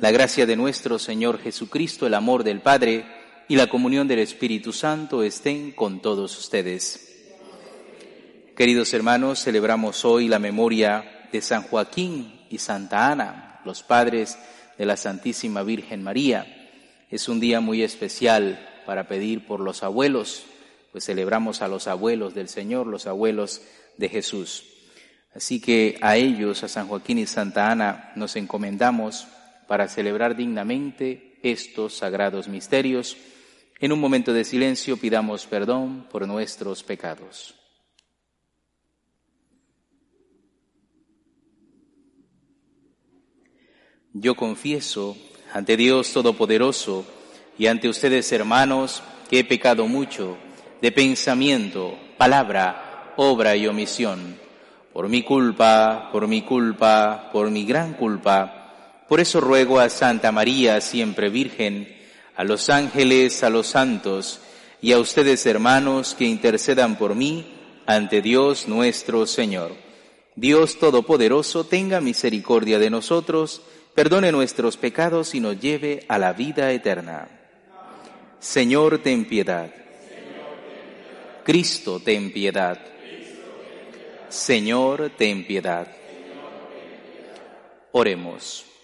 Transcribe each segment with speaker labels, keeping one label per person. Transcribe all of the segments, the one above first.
Speaker 1: La gracia de nuestro Señor Jesucristo, el amor del Padre y la comunión del Espíritu Santo estén con todos ustedes. Queridos hermanos, celebramos hoy la memoria de San Joaquín y Santa Ana, los padres de la Santísima Virgen María. Es un día muy especial para pedir por los abuelos, pues celebramos a los abuelos del Señor, los abuelos de Jesús. Así que a ellos, a San Joaquín y Santa Ana, nos encomendamos para celebrar dignamente estos sagrados misterios. En un momento de silencio pidamos perdón por nuestros pecados. Yo confieso ante Dios Todopoderoso y ante ustedes, hermanos, que he pecado mucho de pensamiento, palabra, obra y omisión, por mi culpa, por mi culpa, por mi gran culpa. Por eso ruego a Santa María, siempre Virgen, a los ángeles, a los santos y a ustedes, hermanos, que intercedan por mí ante Dios nuestro Señor. Dios Todopoderoso tenga misericordia de nosotros, perdone nuestros pecados y nos lleve a la vida eterna. Señor, ten piedad. Cristo, ten piedad. Señor, ten piedad. Oremos.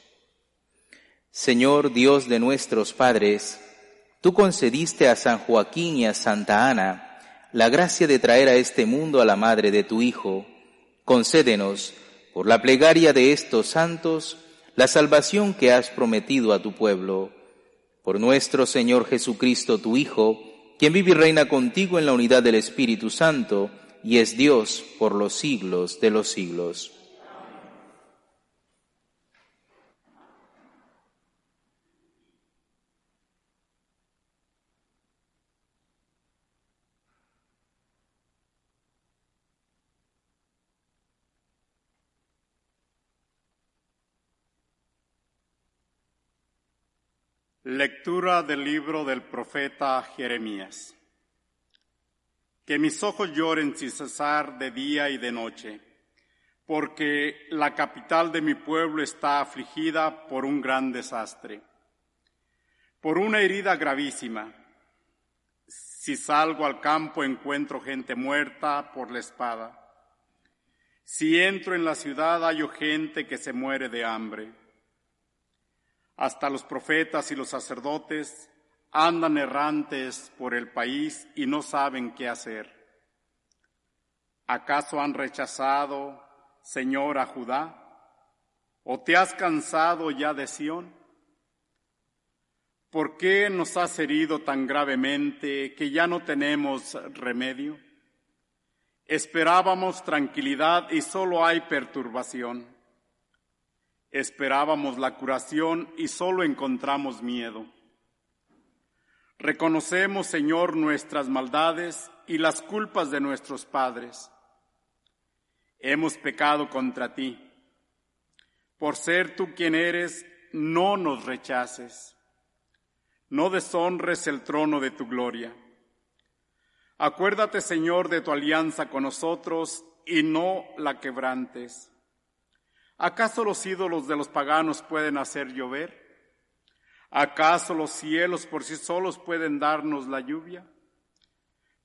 Speaker 1: Señor Dios de nuestros padres, tú concediste a San Joaquín y a Santa Ana la gracia de traer a este mundo a la madre de tu Hijo. Concédenos, por la plegaria de estos santos, la salvación que has prometido a tu pueblo. Por nuestro Señor Jesucristo, tu Hijo, quien vive y reina contigo en la unidad del Espíritu Santo, y es Dios por los siglos de los siglos.
Speaker 2: Lectura del libro del profeta Jeremías. Que mis ojos lloren sin cesar de día y de noche, porque la capital de mi pueblo está afligida por un gran desastre, por una herida gravísima. Si salgo al campo encuentro gente muerta por la espada. Si entro en la ciudad hallo gente que se muere de hambre. Hasta los profetas y los sacerdotes andan errantes por el país y no saben qué hacer. ¿Acaso han rechazado, Señor, a Judá? ¿O te has cansado ya de Sión? ¿Por qué nos has herido tan gravemente que ya no tenemos remedio? Esperábamos tranquilidad y solo hay perturbación. Esperábamos la curación y solo encontramos miedo. Reconocemos, Señor, nuestras maldades y las culpas de nuestros padres. Hemos pecado contra ti. Por ser tú quien eres, no nos rechaces. No deshonres el trono de tu gloria. Acuérdate, Señor, de tu alianza con nosotros y no la quebrantes. ¿Acaso los ídolos de los paganos pueden hacer llover? ¿Acaso los cielos por sí solos pueden darnos la lluvia?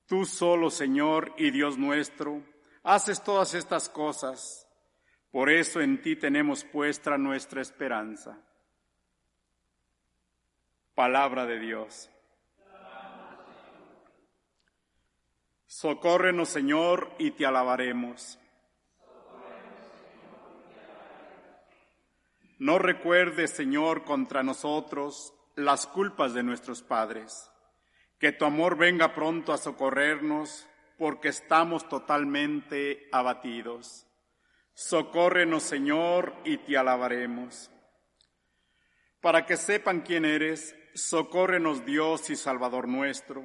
Speaker 2: Tú solo, Señor y Dios nuestro, haces todas estas cosas. Por eso en ti tenemos puesta nuestra esperanza. Palabra de Dios. Socórrenos, Señor, y te alabaremos. No recuerdes, Señor, contra nosotros las culpas de nuestros padres. Que tu amor venga pronto a socorrernos, porque estamos totalmente abatidos. Socórrenos, Señor, y te alabaremos. Para que sepan quién eres, socórrenos Dios y Salvador nuestro,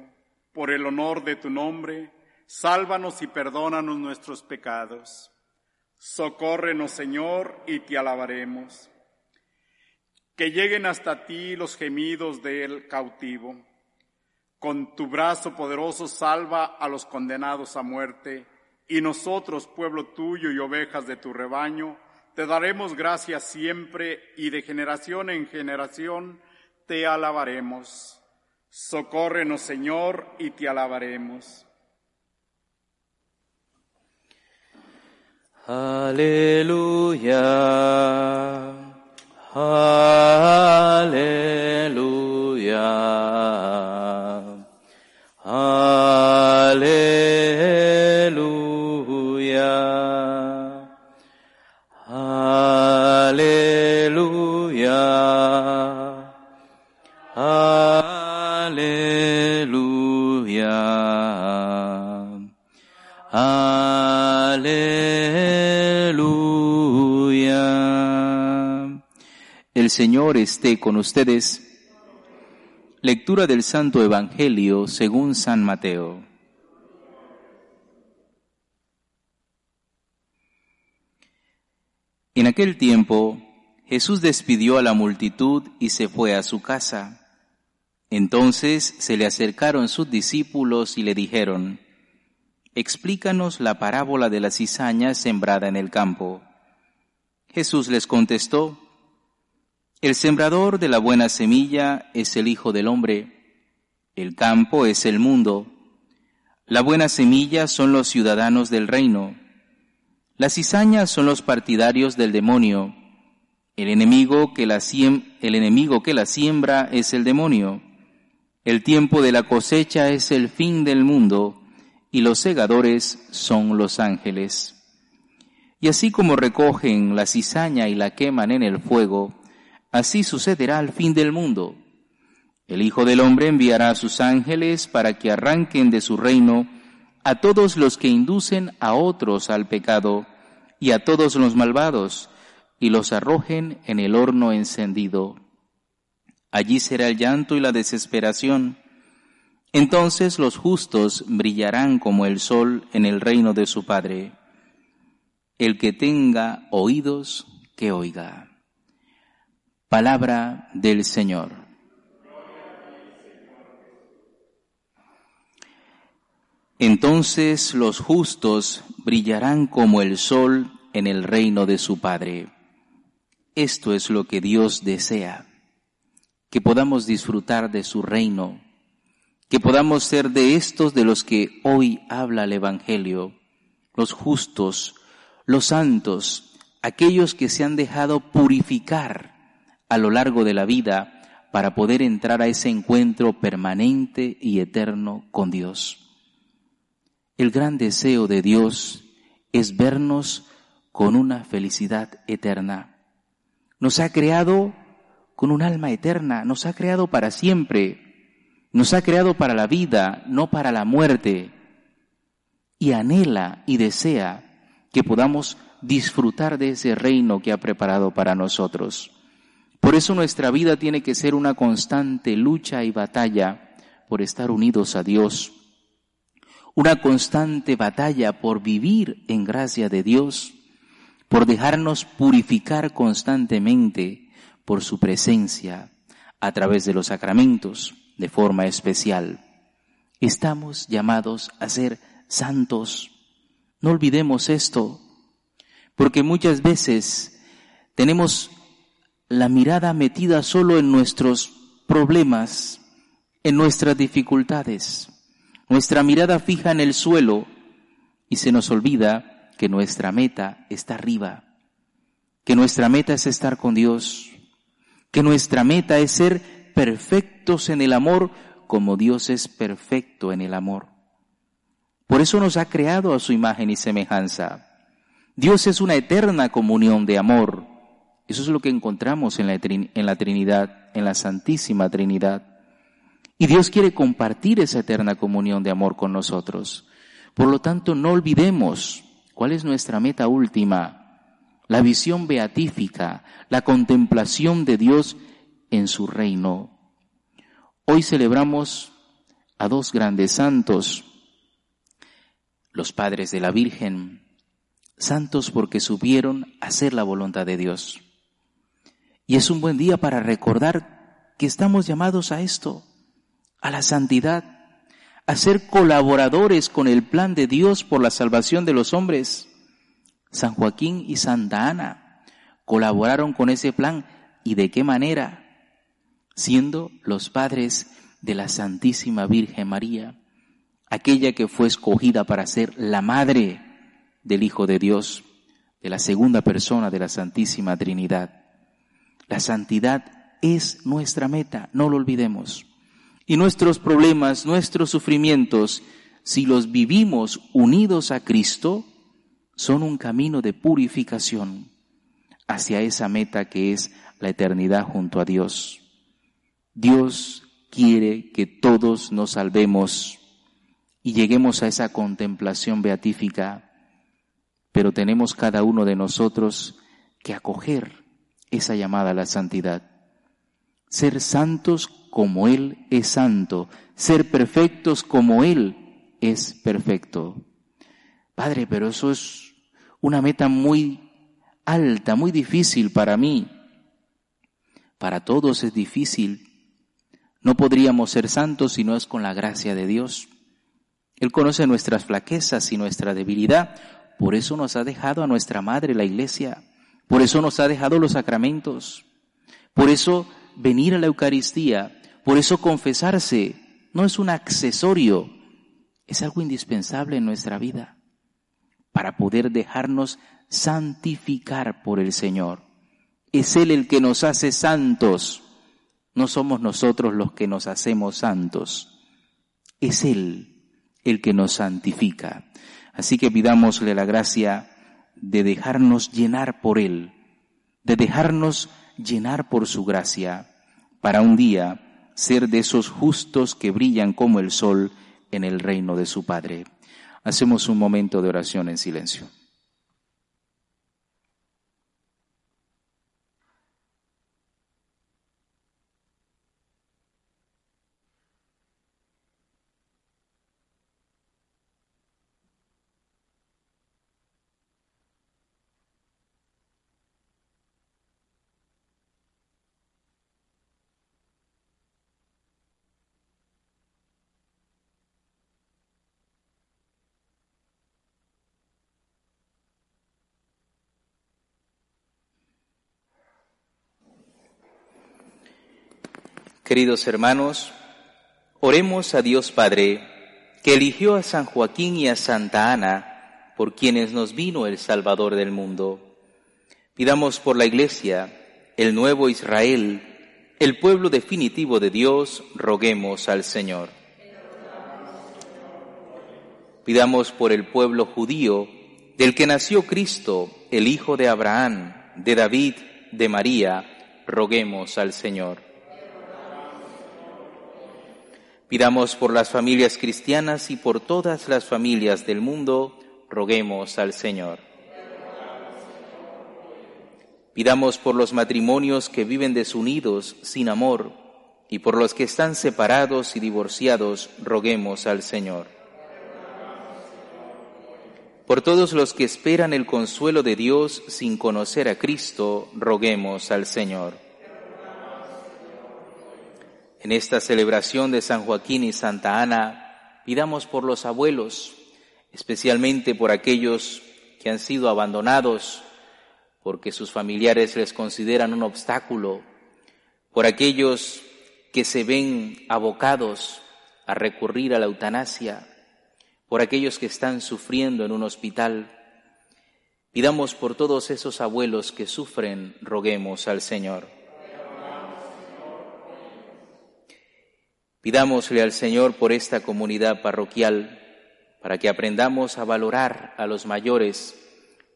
Speaker 2: por el honor de tu nombre, sálvanos y perdónanos nuestros pecados. Socórrenos, Señor, y te alabaremos. Que lleguen hasta ti los gemidos del cautivo. Con tu brazo poderoso salva a los condenados a muerte, y nosotros, pueblo tuyo y ovejas de tu rebaño, te daremos gracias siempre y de generación en generación te alabaremos. Socórrenos, Señor, y te alabaremos.
Speaker 1: Aleluya. Con ustedes. Lectura del Santo Evangelio según San Mateo. En aquel tiempo, Jesús despidió a la multitud y se fue a su casa. Entonces se le acercaron sus discípulos y le dijeron, Explícanos la parábola de la cizaña sembrada en el campo. Jesús les contestó, El sembrador de la buena semilla es el Hijo del Hombre, el campo es el mundo, la buena semilla son los ciudadanos del reino, las cizañas son los partidarios del demonio, el enemigo que la, el enemigo que la siembra es el demonio, el tiempo de la cosecha es el fin del mundo, y los segadores son los ángeles. Y así como recogen la cizaña y la queman en el fuego, así sucederá al fin del mundo. El Hijo del Hombre enviará a sus ángeles para que arranquen de su reino a todos los que inducen a otros al pecado y a todos los malvados, y los arrojen en el horno encendido. Allí será el llanto y la desesperación entonces los justos brillarán como el sol en el reino de su Padre. El que tenga oídos, que oiga. Palabra del Señor. Entonces los justos brillarán como el sol en el reino de su Padre. Esto es lo que Dios desea, que podamos disfrutar de su reino que podamos ser de estos de los que hoy habla el Evangelio, los justos, los santos, aquellos que se han dejado purificar a lo largo de la vida para poder entrar a ese encuentro permanente y eterno con Dios. El gran deseo de Dios es vernos con una felicidad eterna. Nos ha creado con un alma eterna, nos ha creado para siempre, nos ha creado para la vida, no para la muerte. Y anhela y desea que podamos disfrutar de ese reino que ha preparado para nosotros. Por eso nuestra vida tiene que ser una constante lucha y batalla por estar unidos a Dios. Una constante batalla por vivir en gracia de Dios, por dejarnos purificar constantemente por su presencia a través de los sacramentos de forma especial. Estamos llamados a ser santos. No olvidemos esto, porque muchas veces tenemos la mirada metida solo en nuestros problemas, en nuestras dificultades, nuestra mirada fija en el suelo y se nos olvida que nuestra meta está arriba, que nuestra meta es estar con Dios, que nuestra meta es ser perfectos en el amor como Dios es perfecto en el amor. Por eso nos ha creado a su imagen y semejanza. Dios es una eterna comunión de amor Eso es lo que encontramos en la, Trinidad, en la Santísima Trinidad. Y Dios quiere compartir esa eterna comunión de amor con nosotros. Por lo tanto, no olvidemos cuál es nuestra meta última, la visión beatífica, la contemplación de Dios en su reino. Hoy celebramos a dos grandes santos, los padres de la Virgen, santos porque supieron hacer la voluntad de Dios. Y es un buen día para recordar que estamos llamados a esto, a la santidad, a ser colaboradores con el plan de Dios por la salvación de los hombres. San Joaquín y Santa Ana colaboraron con ese plan y de qué manera, siendo los padres de la Santísima Virgen María, aquella que fue escogida para ser la madre del Hijo de Dios, de la segunda persona de la Santísima Trinidad. La santidad es nuestra meta, no lo olvidemos. Y nuestros problemas, nuestros sufrimientos, si los vivimos unidos a Cristo, son un camino de purificación hacia esa meta que es la eternidad junto a Dios. Dios quiere que todos nos salvemos y lleguemos a esa contemplación beatífica, pero tenemos cada uno de nosotros que acoger esa llamada a la santidad. Ser santos como Él es santo, ser perfectos como Él es perfecto. Padre, pero eso es una meta muy alta, muy difícil para mí. Para todos es difícil. No podríamos ser santos si no es con la gracia de Dios. Él conoce nuestras flaquezas y nuestra debilidad. Por eso nos ha dejado a nuestra Madre, la Iglesia. Por eso nos ha dejado los sacramentos. Por eso venir a la Eucaristía por eso confesarse no es un accesorio, es algo indispensable en nuestra vida para poder dejarnos santificar por el Señor. Es Él el que nos hace santos, no somos nosotros los que nos hacemos santos. Es Él el que nos santifica. Así que pidámosle la gracia de dejarnos llenar por Él, de dejarnos llenar por su gracia, para un día ser de esos justos que brillan como el sol en el reino de su Padre. Hacemos un momento de oración en silencio. Queridos hermanos, oremos a Dios Padre, que eligió a San Joaquín y a Santa Ana, por quienes nos vino el Salvador del mundo. Pidamos por la Iglesia, el nuevo Israel, el pueblo definitivo de Dios, roguemos al Señor. Pidamos por el pueblo judío, del que nació Cristo, el Hijo de Abraham, de David, de María, roguemos al Señor. Pidamos por las familias cristianas y por todas las familias del mundo, roguemos al Señor. Pidamos por los matrimonios que viven desunidos, sin amor, y por los que están separados y divorciados, roguemos al Señor. Por todos los que esperan el consuelo de Dios sin conocer a Cristo, roguemos al Señor en esta celebración de San Joaquín y Santa Ana, pidamos por los abuelos, especialmente por aquellos que han sido abandonados porque sus familiares les consideran un obstáculo, por aquellos que se ven abocados a recurrir a la eutanasia, por aquellos que están sufriendo en un hospital. Pidamos por todos esos abuelos que sufren, roguemos al Señor. Pidámosle al Señor por esta comunidad parroquial, para que aprendamos a valorar a los mayores,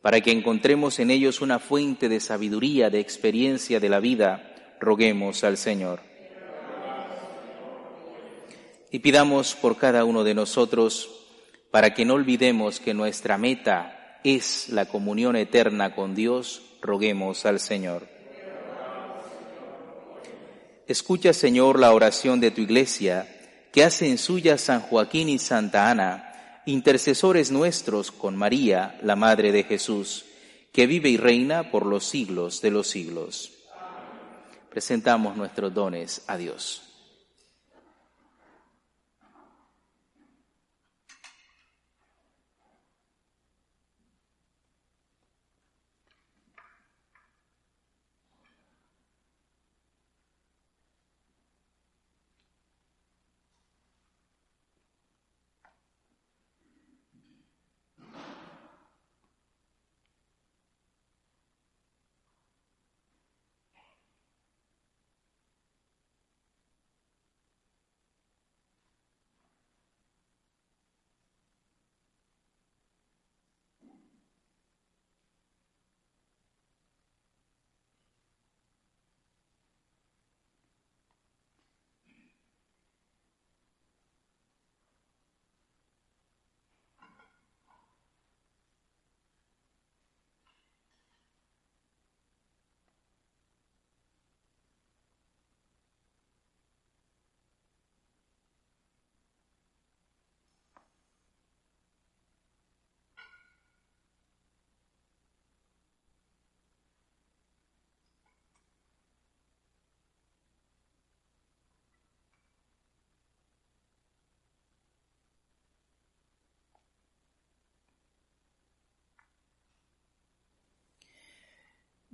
Speaker 1: para que encontremos en ellos una fuente de sabiduría, de experiencia de la vida, roguemos al Señor. Y pidamos por cada uno de nosotros, para que no olvidemos que nuestra meta es la comunión eterna con Dios, roguemos al Señor. Escucha, Señor, la oración de tu iglesia, que hace en suya San Joaquín y Santa Ana, intercesores nuestros con María, la Madre de Jesús, que vive y reina por los siglos de los siglos. Presentamos nuestros dones a Dios.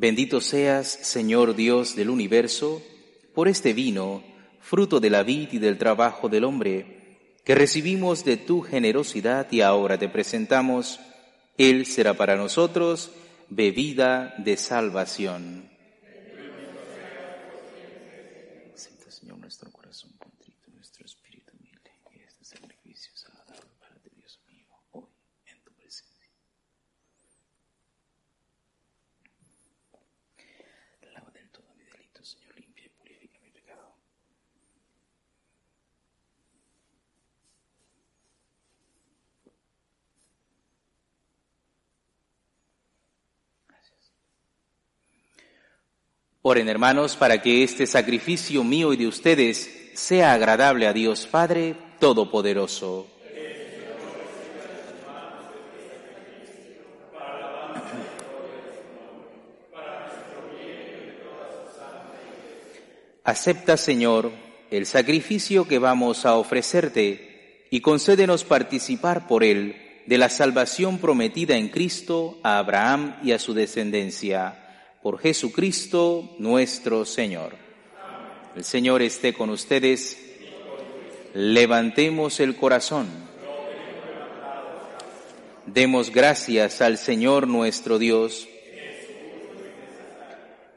Speaker 1: Bendito seas, Señor Dios del universo, por este vino, fruto de la vid y del trabajo del hombre, que recibimos de tu generosidad y ahora te presentamos, Él será para nosotros bebida de salvación. Señor nuestro corazón. Oren hermanos para que este sacrificio mío y de ustedes sea agradable a Dios Padre Todopoderoso. Acepta, Señor, el sacrificio que vamos a ofrecerte y concédenos participar por él de la salvación prometida en Cristo a Abraham y a su descendencia por Jesucristo nuestro Señor. El Señor esté con ustedes. Levantemos el corazón. Demos gracias al Señor nuestro Dios.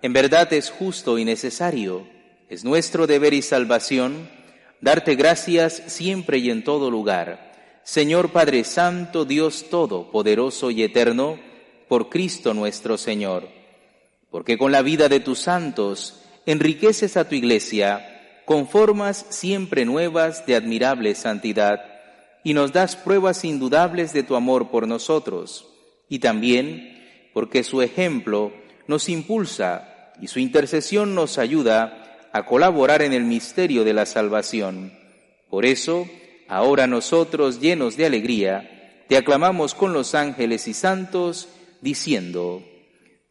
Speaker 1: En verdad es justo y necesario, es nuestro deber y salvación, darte gracias siempre y en todo lugar. Señor Padre Santo, Dios Todopoderoso y Eterno, por Cristo nuestro Señor porque con la vida de tus santos enriqueces a tu iglesia con formas siempre nuevas de admirable santidad y nos das pruebas indudables de tu amor por nosotros, y también porque su ejemplo nos impulsa y su intercesión nos ayuda a colaborar en el misterio de la salvación. Por eso, ahora nosotros, llenos de alegría, te aclamamos con los ángeles y santos, diciendo,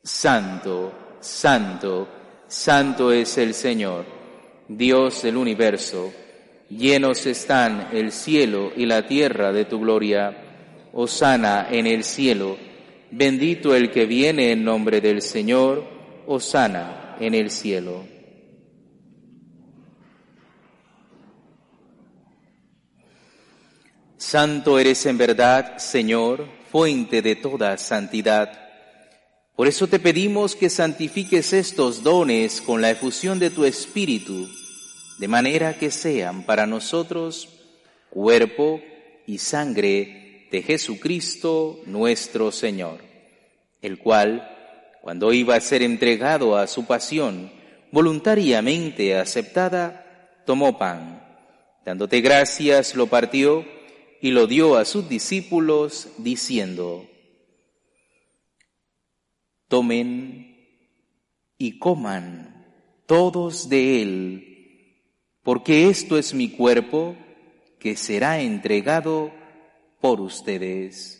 Speaker 1: Santo, santo, santo es el Señor, Dios del universo. Llenos están el cielo y la tierra de tu gloria. Osana en el cielo. Bendito el que viene en nombre del Señor. Osana en el cielo. Santo eres en verdad, Señor, fuente de toda santidad. Por eso te pedimos que santifiques estos dones con la efusión de tu Espíritu de manera que sean para nosotros cuerpo y sangre de Jesucristo nuestro Señor, el cual, cuando iba a ser entregado a su pasión voluntariamente aceptada, tomó pan, dándote gracias, lo partió y lo dio a sus discípulos, diciendo, tomen y coman todos de él, porque esto es mi cuerpo que será entregado por ustedes.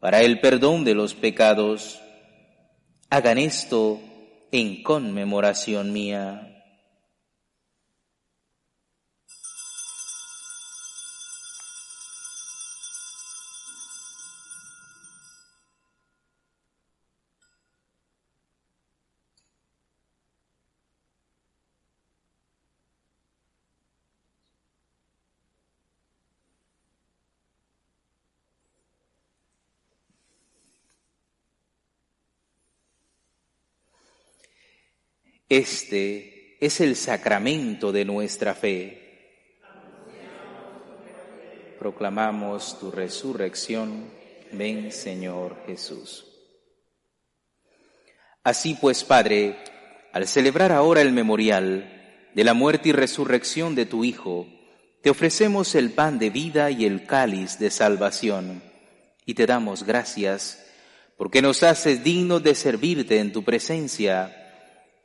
Speaker 1: para el perdón de los pecados. Hagan esto en conmemoración mía. Este es el sacramento de nuestra fe. Proclamamos tu resurrección. Ven, Señor Jesús. Así pues, Padre, al celebrar ahora el memorial de la muerte y resurrección de tu Hijo, te ofrecemos el pan de vida y el cáliz de salvación, y te damos gracias porque nos haces dignos de servirte en tu presencia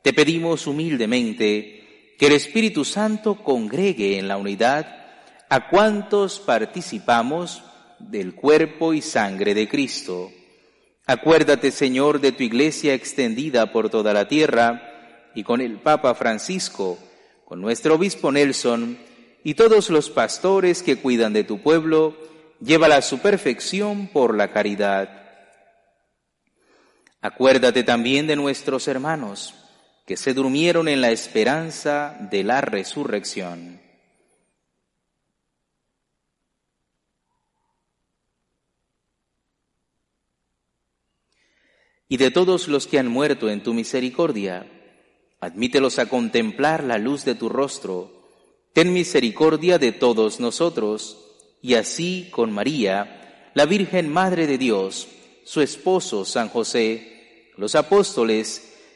Speaker 1: te pedimos humildemente que el Espíritu Santo congregue en la unidad a cuantos participamos del cuerpo y sangre de Cristo. Acuérdate, Señor, de tu iglesia extendida por toda la tierra y con el Papa Francisco, con nuestro obispo Nelson y todos los pastores que cuidan de tu pueblo, llévala a su perfección por la caridad. Acuérdate también de nuestros hermanos que se durmieron en la esperanza de la resurrección. Y de todos los que han muerto en tu misericordia, admítelos a contemplar la luz de tu rostro. Ten misericordia de todos nosotros, y así con María, la Virgen Madre de Dios, su esposo San José, los apóstoles,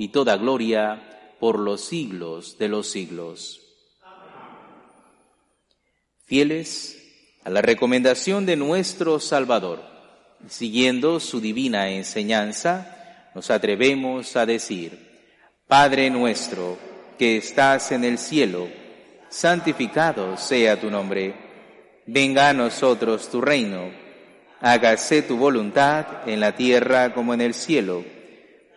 Speaker 1: y toda gloria por los siglos de los siglos. Fieles a la recomendación de nuestro Salvador, siguiendo su divina enseñanza, nos atrevemos a decir, Padre nuestro, que estás en el cielo, santificado sea tu nombre, venga a nosotros tu reino, hágase tu voluntad en la tierra como en el cielo.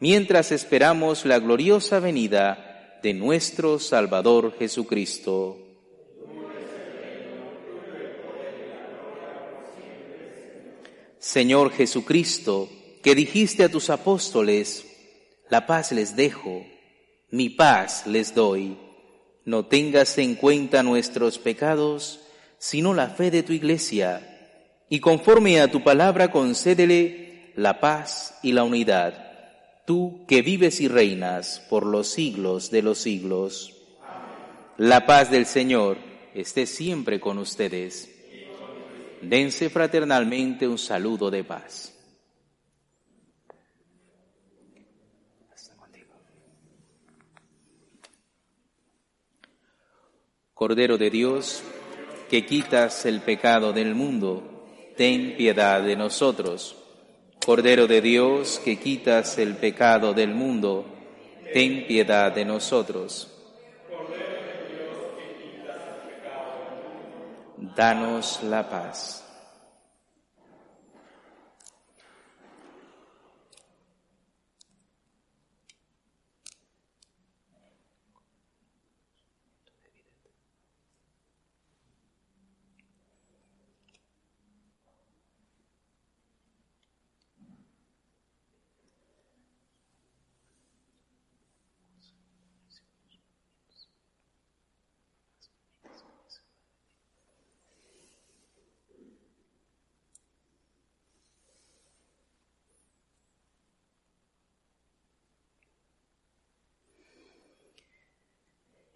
Speaker 1: mientras esperamos la gloriosa venida de nuestro Salvador Jesucristo. Señor Jesucristo, que dijiste a tus apóstoles, la paz les dejo, mi paz les doy. No tengas en cuenta nuestros pecados, sino la fe de tu iglesia, y conforme a tu palabra concédele la paz y la unidad, tú que vives y reinas por los siglos de los siglos. La paz del Señor esté siempre con ustedes. Dense fraternalmente un saludo de paz. Cordero de Dios, que quitas el pecado del mundo, ten piedad de nosotros. Cordero de Dios, que quitas el pecado del mundo, ten piedad de nosotros. danos la paz.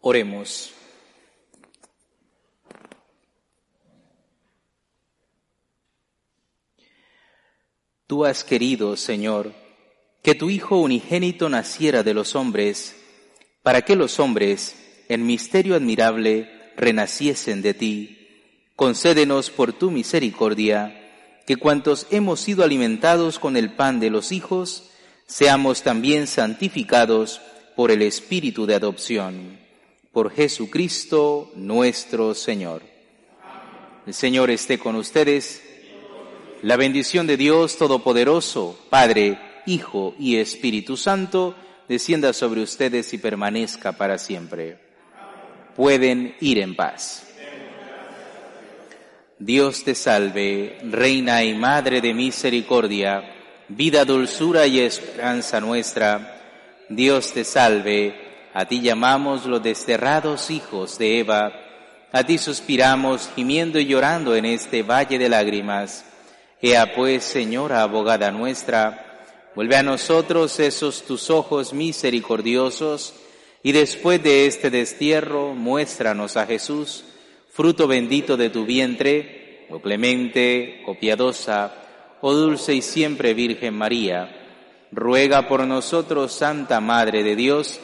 Speaker 1: Oremos. Tú has querido, Señor, que tu Hijo unigénito naciera de los hombres, para que los hombres, en misterio admirable, renaciesen de ti. Concédenos por tu misericordia, que cuantos hemos sido alimentados con el pan de los hijos, seamos también santificados por el Espíritu de adopción. Por Jesucristo nuestro Señor. El Señor esté con ustedes. La bendición de Dios Todopoderoso, Padre, Hijo y Espíritu Santo, descienda sobre ustedes y permanezca para siempre. Pueden ir en paz. Dios te salve, Reina y Madre de Misericordia, vida, dulzura y esperanza nuestra. Dios te salve, a ti llamamos los desterrados hijos de Eva, a ti suspiramos gimiendo y llorando en este valle de lágrimas. Ea pues, Señora abogada nuestra, vuelve a nosotros esos tus ojos misericordiosos, y después de este destierro muéstranos a Jesús, fruto bendito de tu vientre, oh clemente, oh piadosa, oh dulce y siempre Virgen María, ruega por nosotros, Santa Madre de Dios,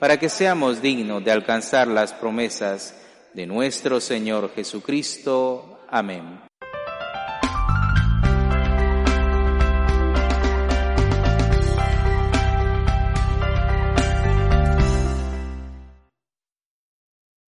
Speaker 1: para que seamos dignos de alcanzar las promesas de nuestro Señor Jesucristo. Amén.